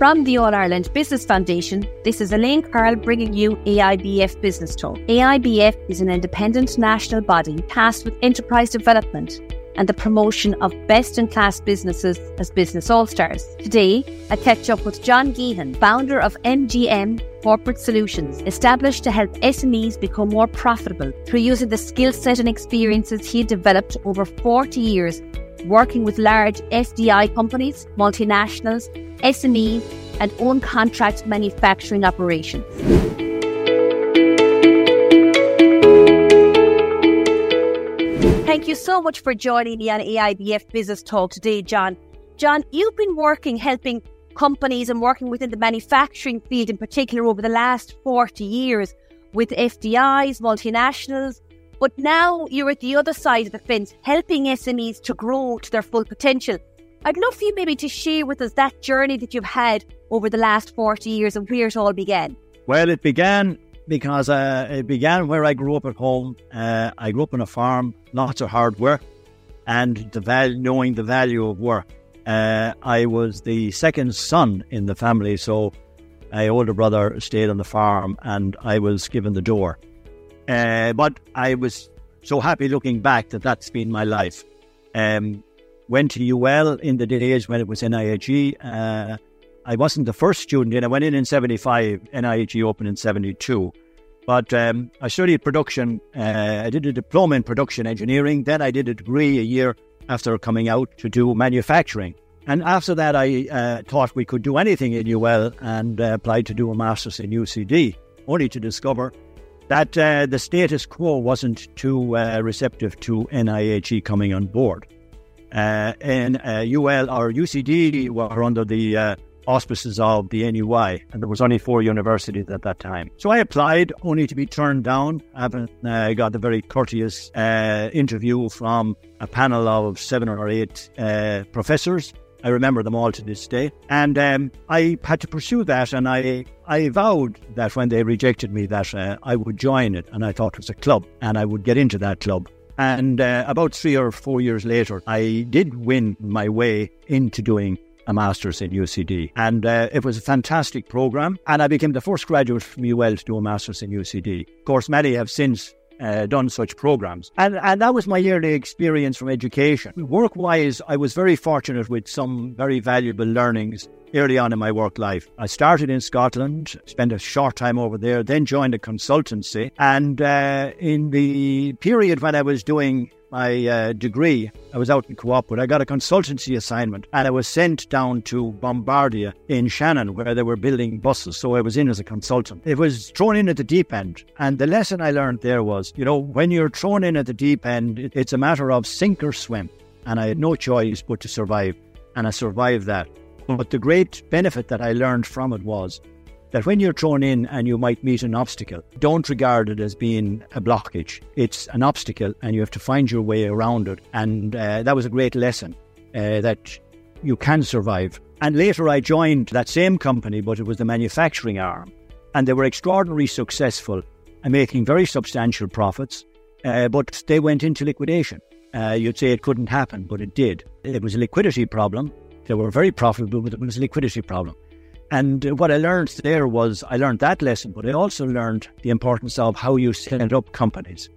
From the All Ireland Business Foundation, this is Elaine Carl bringing you AIBF Business Talk. AIBF is an independent national body tasked with enterprise development and the promotion of best in class businesses as business all stars. Today, I catch up with John Geehan, founder of MJM Corporate Solutions, established to help SMEs become more profitable through using the skill set and experiences he developed over 40 years working with large FDI companies, multinationals, SMEs, and own contract manufacturing operations. Thank you so much for joining me on AIBF Business Talk today, John. John, you've been working helping companies and working within the manufacturing field in particular over the last 40 years with FDIs, multinationals, but now you're at the other side of the fence, helping SMEs to grow to their full potential. I'd love for you maybe to share with us that journey that you've had over the last 40 years and where it all began. Well, it began because uh, it began where I grew up at home. Uh, I grew up on a farm, lots of hard work, and the knowing the value of work. Uh, I was the second son in the family, so my older brother stayed on the farm, and I was given the door. Uh, but I was so happy looking back that that's been my life. Um, went to UL in the days when it was NIHE. Uh, I wasn't the first student in. I went in in 75, NIHE opened in 72. But um, I studied production. Uh, I did a diploma in production engineering. Then I did a degree a year after coming out to do manufacturing. And after that, I uh, thought we could do anything in UL and uh, applied to do a master's in UCD, only to discover that uh, the status quo wasn't too uh, receptive to NIHE coming on board. Uh, and UL or UCD were under the auspices of the NUI, and there was only four universities at that time. So I applied, only to be turned down. I uh, got a very courteous uh, interview from a panel of seven or eight uh, professors. I remember them all to this day, and um, I had to pursue that. And I, I vowed that when they rejected me, that uh, I would join it. And I thought it was a club, and I would get into that club. And uh, about three or four years later, I did win my way into doing a master's in UCD. And uh, it was a fantastic program. And I became the first graduate from UL to do a master's in UCD. Of course, many have since uh, done such programs. And, and that was my yearly experience from education. Work wise, I was very fortunate with some very valuable learnings early on in my work life. I started in Scotland, spent a short time over there, then joined a consultancy. And uh, in the period when I was doing my uh, degree, I was out in Co-op, I got a consultancy assignment and I was sent down to Bombardier in Shannon where they were building buses. So I was in as a consultant. It was thrown in at the deep end. And the lesson I learned there was, you know, when you're thrown in at the deep end, it's a matter of sink or swim. And I had no choice but to survive. And I survived that. But the great benefit that I learned from it was that when you're thrown in and you might meet an obstacle, don't regard it as being a blockage. It's an obstacle and you have to find your way around it. And uh, that was a great lesson uh, that you can survive. And later I joined that same company, but it was the manufacturing arm. And they were extraordinarily successful and making very substantial profits, uh, but they went into liquidation. Uh, you'd say it couldn't happen, but it did. It was a liquidity problem. They were very profitable, but it was a liquidity problem. And what I learned there was I learned that lesson, but I also learned the importance of how you set up companies.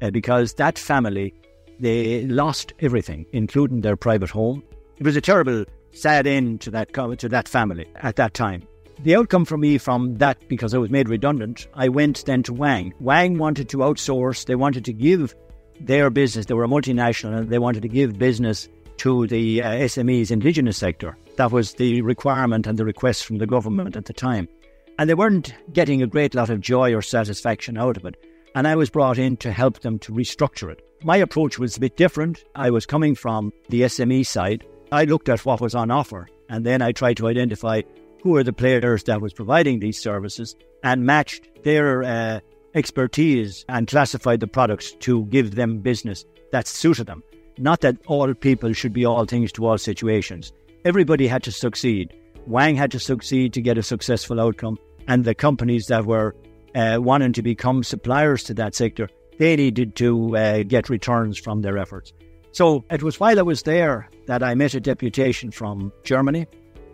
Uh, because that family, they lost everything, including their private home. It was a terrible, sad end to that, to that family at that time. The outcome for me from that, because I was made redundant, I went then to Wang. Wang wanted to outsource, they wanted to give their business, they were a multinational, and they wanted to give business to the uh, SMEs indigenous sector. That was the requirement and the request from the government at the time. And they weren't getting a great lot of joy or satisfaction out of it. And I was brought in to help them to restructure it. My approach was a bit different. I was coming from the SME side. I looked at what was on offer and then I tried to identify who are the players that was providing these services and matched their uh, expertise and classified the products to give them business that suited them. Not that all people should be all things to all situations. Everybody had to succeed. Wang had to succeed to get a successful outcome, and the companies that were uh, wanting to become suppliers to that sector, they needed to uh, get returns from their efforts. So it was while I was there that I met a deputation from Germany,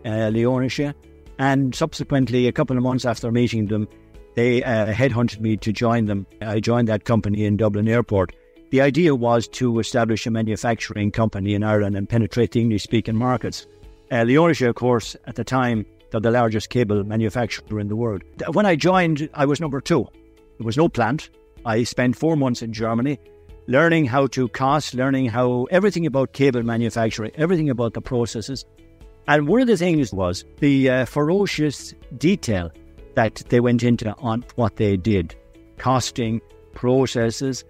uh, And subsequently, a couple of months after meeting them, they uh, headhunted me to join them. I joined that company in Dublin Airport. The idea was to establish a manufacturing company in Ireland and penetrate the English speaking markets. Uh, of course, at the time, they're the largest cable manufacturer in the world. When I joined, I was number two. There was no plant. I spent four months in Germany learning how to cost, learning how everything about cable manufacturing, everything about the processes. And one of the things was the uh, ferocious detail that they went into on what they did, costing, processes,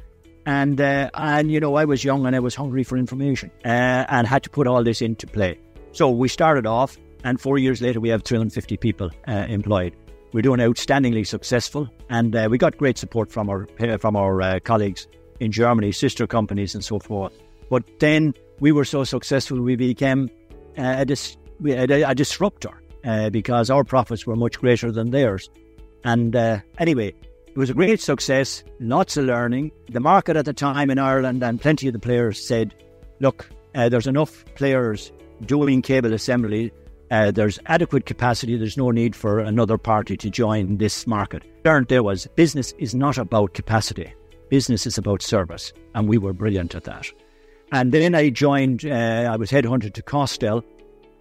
and uh, and you know I was young and I was hungry for information uh, and had to put all this into play. So we started off, and four years later we have 350 people uh, employed. We're doing outstandingly successful, and uh, we got great support from our from our uh, colleagues in Germany, sister companies, and so forth. But then we were so successful, we became uh, a, dis- a, a disruptor uh, because our profits were much greater than theirs. And uh, anyway, it was a great success, lots of learning. The market at the time in Ireland and plenty of the players said, look, uh, there's enough players doing cable assembly. Uh, there's adequate capacity. There's no need for another party to join this market. Learned there was business is not about capacity. Business is about service, and we were brilliant at that. And then I joined. Uh, I was headhunted to Kostal,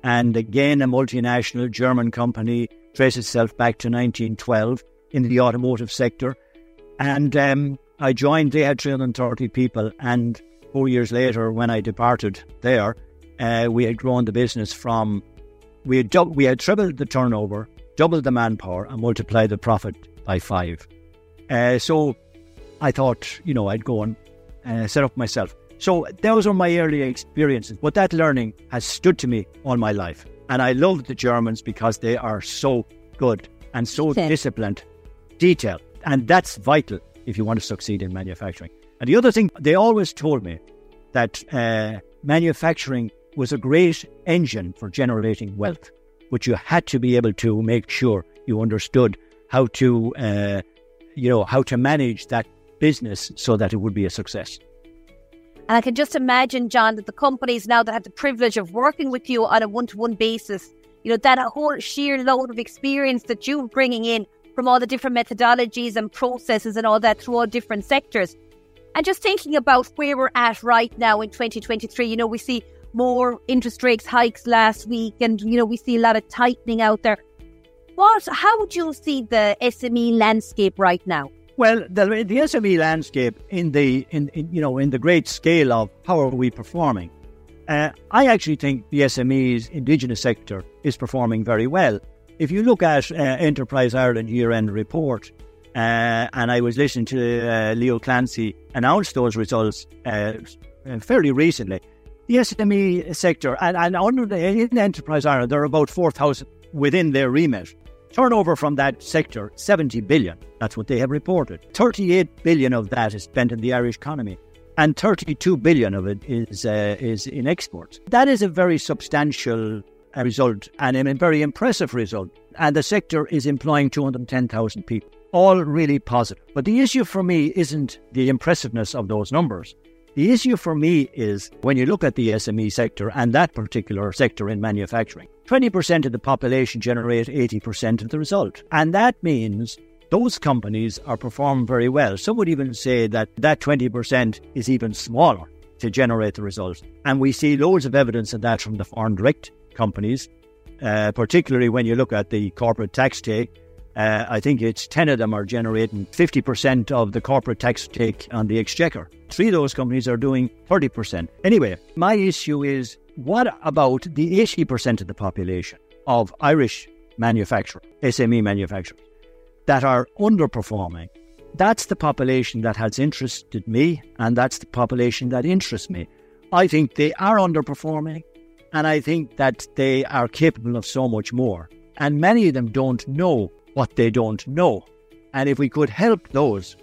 and again a multinational German company traces itself back to 1912 in the automotive sector. And um, I joined. They had 330 people, and four years later, when I departed there, uh, we had grown the business from we had we had tripled the turnover, doubled the manpower, and multiplied the profit by five. Uh, so I thought, you know, I'd go and uh, set up myself. So those were my early experiences. But that learning has stood to me all my life. And I love the Germans because they are so good and so okay. disciplined, detailed. And that's vital if you want to succeed in manufacturing. And the other thing, they always told me that uh, manufacturing was a great engine for generating wealth, but you had to be able to make sure you understood how to, uh, you know, how to manage that business so that it would be a success. And I can just imagine, John, that the companies now that have the privilege of working with you on a one to one basis, you know, that whole sheer load of experience that you're bringing in from all the different methodologies and processes and all that through all different sectors. And just thinking about where we're at right now in 2023, you know, we see more interest rates hikes last week and, you know, we see a lot of tightening out there. What, how would you see the SME landscape right now? Well, the, the SME landscape in the in, in, you know in the great scale of how are we performing, uh, I actually think the SMEs indigenous sector is performing very well. If you look at uh, Enterprise Ireland year-end report, uh, and I was listening to uh, Leo Clancy announce those results uh, fairly recently, the SME sector and, and under the, in Enterprise Ireland, there are about four thousand within their remit. Turnover from that sector, 70 billion. That's what they have reported. 38 billion of that is spent in the Irish economy, and 32 billion of it is uh, is in exports. That is a very substantial uh, result and a very impressive result. And the sector is employing 210,000 people. All really positive. But the issue for me isn't the impressiveness of those numbers. The issue for me is when you look at the SME sector and that particular sector in manufacturing, 20% of the population generate 80% of the result. And that means those companies are performing very well. Some would even say that that 20% is even smaller to generate the result. And we see loads of evidence of that from the foreign direct companies, uh, particularly when you look at the corporate tax take uh, I think it's 10 of them are generating 50% of the corporate tax take on the exchequer. Three of those companies are doing 30%. Anyway, my issue is what about the 80% of the population of Irish manufacturers, SME manufacturers, that are underperforming? That's the population that has interested me, and that's the population that interests me. I think they are underperforming, and I think that they are capable of so much more. And many of them don't know what they don't know. And if we could help those,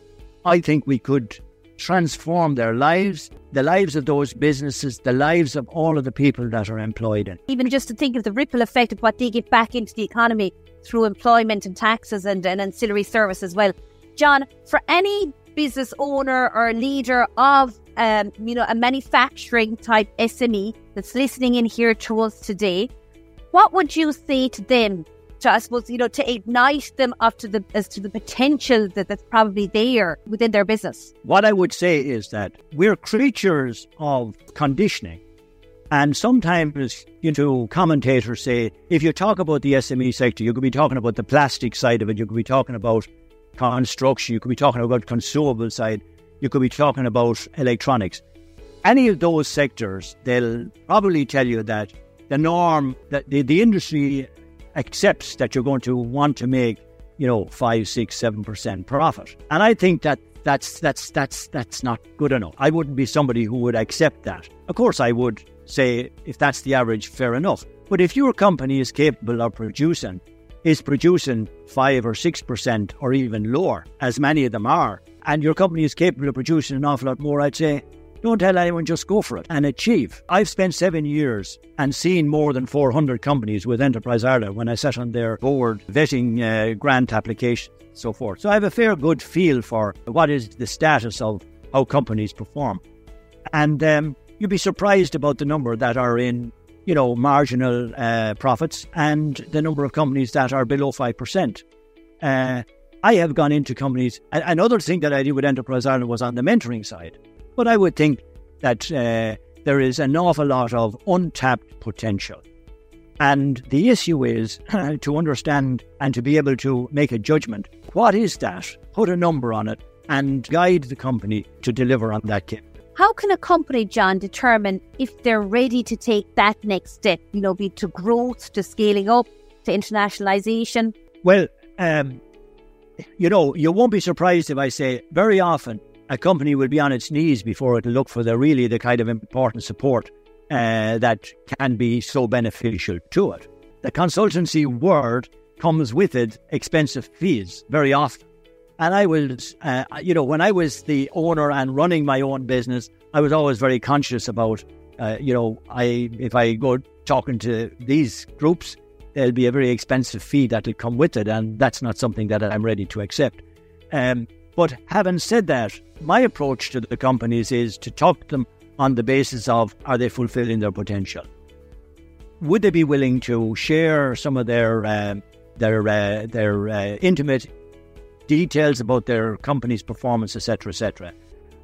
I think we could transform their lives, the lives of those businesses, the lives of all of the people that are employed in. Even just to think of the ripple effect of what they give back into the economy through employment and taxes and, and ancillary service as well. John, for any business owner or leader of um, you know a manufacturing type SME that's listening in here to us today, what would you say to them to, I suppose, you know, to ignite them up to the as to the potential that, that's probably there within their business? What I would say is that we're creatures of conditioning. And sometimes, you know, commentators say if you talk about the SME sector, you could be talking about the plastic side of it, you could be talking about construction, you could be talking about consumable side, you could be talking about electronics. Any of those sectors, they'll probably tell you that the norm, that the, the industry accepts that you're going to want to make, you know, five, six, seven percent profit. And I think that that's that's that's that's not good enough. I wouldn't be somebody who would accept that. Of course, I would say if that's the average, fair enough. But if your company is capable of producing, is producing five or six percent or even lower, as many of them are, and your company is capable of producing an awful lot more, I'd say don't tell anyone, just go for it and achieve. I've spent seven years and seen more than 400 companies with Enterprise Ireland when I sat on their board vetting uh, grant applications so forth. So I have a fair good feel for what is the status of how companies perform. And um, you'd be surprised about the number that are in, you know, marginal uh, profits and the number of companies that are below 5%. Uh, I have gone into companies. Another thing that I did with Enterprise Ireland was on the mentoring side. But I would think that uh, there is an awful lot of untapped potential. And the issue is to understand and to be able to make a judgment. What is that? Put a number on it and guide the company to deliver on that kit. How can a company, John, determine if they're ready to take that next step, you know, be to growth, to scaling up, to internationalization? Well, um, you know, you won't be surprised if I say very often a company will be on its knees before it'll look for the really the kind of important support uh, that can be so beneficial to it. The consultancy word comes with it expensive fees very often. And I was, uh, you know, when I was the owner and running my own business, I was always very conscious about, uh, you know, I if I go talking to these groups, there'll be a very expensive fee that'll come with it, and that's not something that I'm ready to accept. Um, but having said that, my approach to the companies is to talk to them on the basis of are they fulfilling their potential? Would they be willing to share some of their uh, their uh, their uh, intimate details about their company's performance, etc., etc.?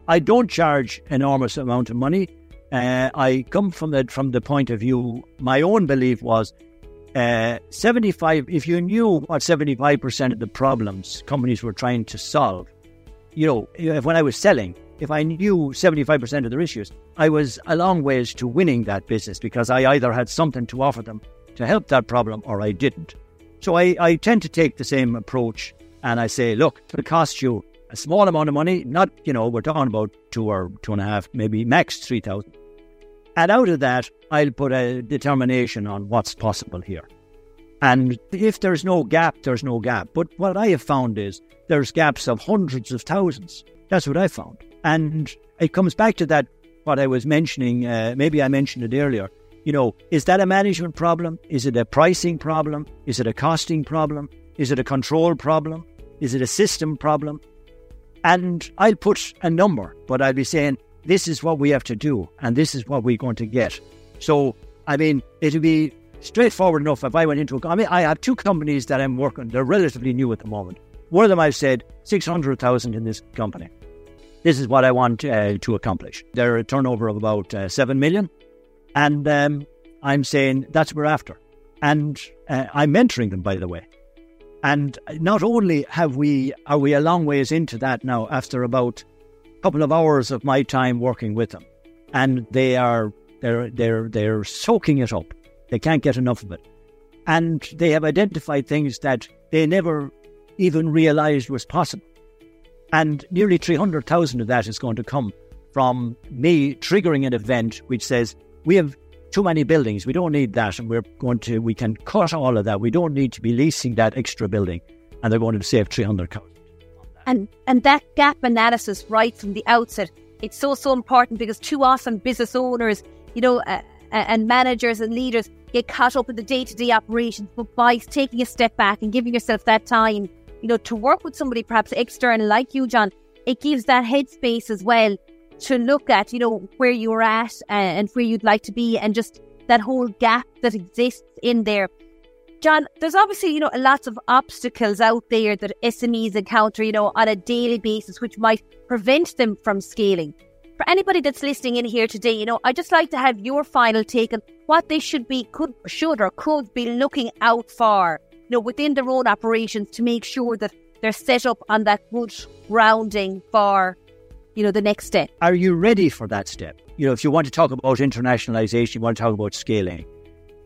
I don't charge enormous amount of money. Uh, I come from the from the point of view. My own belief was uh, 75 if you knew what 75% of the problems companies were trying to solve you know, if when I was selling, if I knew 75% of their issues, I was a long ways to winning that business because I either had something to offer them to help that problem or I didn't. So I, I tend to take the same approach and I say, look, it'll cost you a small amount of money, not, you know, we're talking about two or two and a half, maybe max 3,000. And out of that, I'll put a determination on what's possible here. And if there's no gap, there's no gap. But what I have found is there's gaps of hundreds of thousands. That's what I found. And it comes back to that, what I was mentioning, uh, maybe I mentioned it earlier. You know, is that a management problem? Is it a pricing problem? Is it a costing problem? Is it a control problem? Is it a system problem? And I'll put a number, but I'll be saying, this is what we have to do, and this is what we're going to get. So, I mean, it'll be straightforward enough if I went into a. I mean, I have two companies that I'm working. They're relatively new at the moment. One of them I've said six hundred thousand in this company. This is what I want uh, to accomplish. They're a turnover of about uh, seven million, and um, I'm saying that's what we're after. And uh, I'm mentoring them, by the way. And not only have we are we a long ways into that now, after about a couple of hours of my time working with them, and they are they're they're they're soaking it up they can't get enough of it. And they have identified things that they never even realized was possible. And nearly 300,000 of that is going to come from me triggering an event which says, we have too many buildings. We don't need that. And we're going to, we can cut all of that. We don't need to be leasing that extra building. And they're going to save 300,000. And, and that gap analysis right from the outset, it's so, so important because too often business owners, you know, uh, and managers and leaders get caught up in the day to day operations, but by taking a step back and giving yourself that time, you know, to work with somebody perhaps external like you, John, it gives that headspace as well to look at, you know, where you're at uh, and where you'd like to be and just that whole gap that exists in there. John, there's obviously, you know, lots of obstacles out there that SMEs encounter, you know, on a daily basis, which might prevent them from scaling. For anybody that's listening in here today, you know, I just like to have your final take on what they should be, could, should, or could be looking out for, you know, within their own operations to make sure that they're set up on that good grounding for, you know, the next step. Are you ready for that step? You know, if you want to talk about internationalization, you want to talk about scaling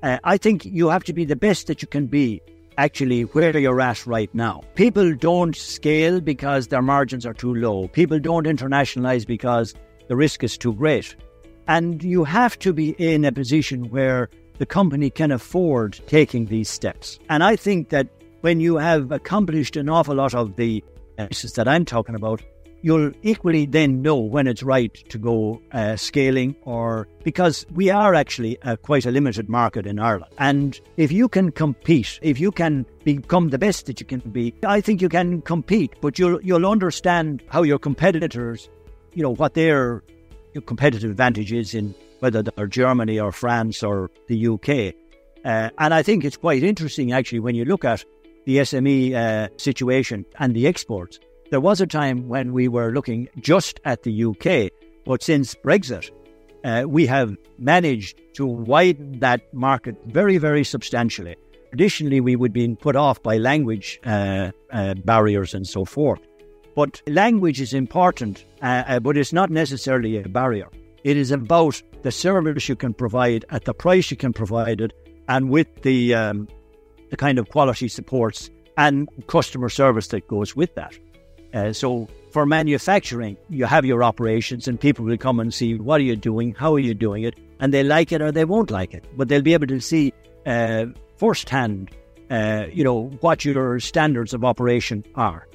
uh, I think you have to be the best that you can be actually where you're at right now. People don't scale because their margins are too low. People don't internationalize because the risk is too great. And you have to be in a position where the company can afford taking these steps. And I think that when you have accomplished an awful lot of the pieces that I'm talking about, you'll equally then know when it's right to go uh, scaling or because we are actually uh, quite a limited market in Ireland. And if you can compete, if you can become the best that you can be, I think you can compete, but you'll, you'll understand how your competitors, you know, what their competitive advantage is in whether they're Germany or France or the UK. Uh, and I think it's quite interesting actually when you look at the SME uh, situation and the exports there was a time when we were looking just at the UK, but since Brexit, uh, we have managed to widen that market very, very substantially. Traditionally, we would be put off by language uh, uh, barriers and so forth. But language is important, uh, uh, but it's not necessarily a barrier. It is about the service you can provide at the price you can provide it, and with the um, the kind of quality supports and customer service that goes with that. Uh, so for manufacturing, you have your operations and people will come and see what are you doing, how are you doing it, and they like it or they won't like it. But they'll be able to see uh, firsthand, uh, you know, what your standards of operation are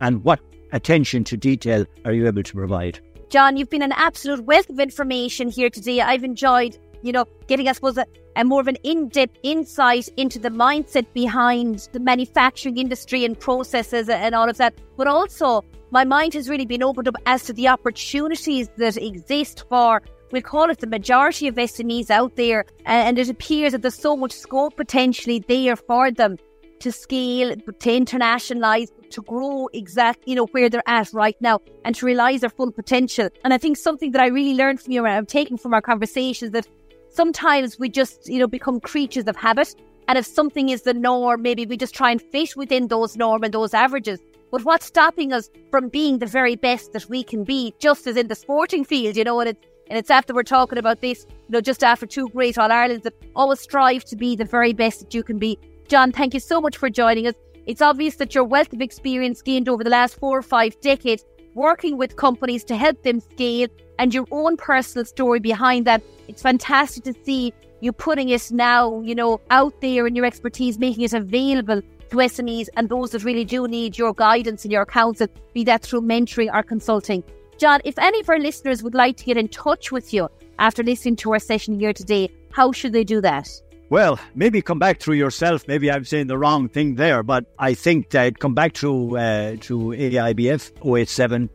and what attention to detail are you able to provide. John, you've been an absolute wealth of information here today. I've enjoyed you know, getting, I suppose, a, a more of an in depth insight into the mindset behind the manufacturing industry and processes and all of that. But also, my mind has really been opened up as to the opportunities that exist for we'll call it the majority of SMEs out there, and it appears that there's so much scope potentially there for them to scale, to internationalize, to grow exactly, you know, where they're at right now and to realize their full potential. And I think something that I really learned from you and I'm taking from our conversations that sometimes we just, you know, become creatures of habit. And if something is the norm, maybe we just try and fit within those norm and those averages. But what's stopping us from being the very best that we can be, just as in the sporting field, you know, and it's and it's after we're talking about this, you know, just after two great All Irelands that always strive to be the very best that you can be. John, thank you so much for joining us. It's obvious that your wealth of experience gained over the last four or five decades working with companies to help them scale and your own personal story behind that. It's fantastic to see you putting it now, you know, out there and your expertise, making it available to SMEs and those that really do need your guidance and your counsel, be that through mentoring or consulting. John, if any of our listeners would like to get in touch with you after listening to our session here today, how should they do that? Well, maybe come back through yourself. Maybe I'm saying the wrong thing there, but I think that come back through uh, to AIBF 087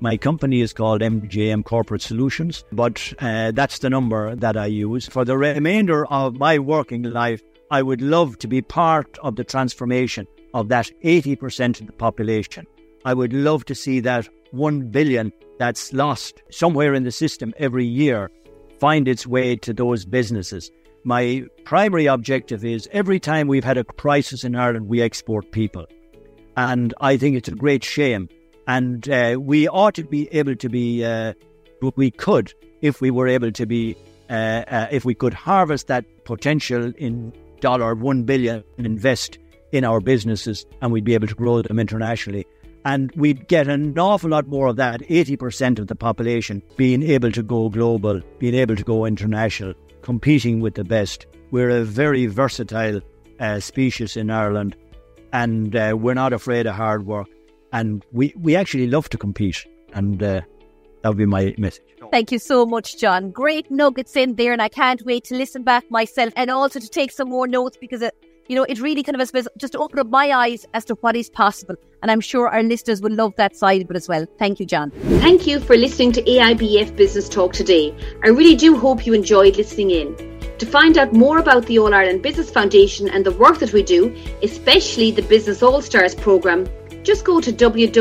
My company is called MJM Corporate Solutions, but uh, that's the number that I use. For the remainder of my working life, I would love to be part of the transformation of that 80% of the population. I would love to see that 1 billion that's lost somewhere in the system every year find its way to those businesses. My primary objective is every time we've had a crisis in Ireland, we export people. And I think it's a great shame. And uh, we ought to be able to be, uh, we could, if we were able to be, uh, uh, if we could harvest that potential in dollar one billion and invest in our businesses, and we'd be able to grow them internationally. And we'd get an awful lot more of that 80% of the population being able to go global, being able to go international, competing with the best. We're a very versatile uh, species in Ireland, and uh, we're not afraid of hard work. And we, we actually love to compete. And uh, that would be my message. Thank you so much, John. Great nuggets in there, and I can't wait to listen back myself and also to take some more notes because it, you know, it really kind of, I just to open up my eyes as to what is possible. And I'm sure our listeners would love that side of it as well. Thank you, John. Thank you for listening to AIBF Business Talk today. I really do hope you enjoyed listening in. To find out more about the All Ireland Business Foundation and the work that we do, especially the Business All Stars programme, just go to www.aibf.ie.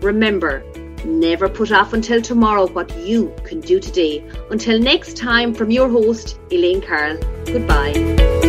Remember, never put off until tomorrow what you can do today. Until next time, from your host, Elaine Carl, goodbye.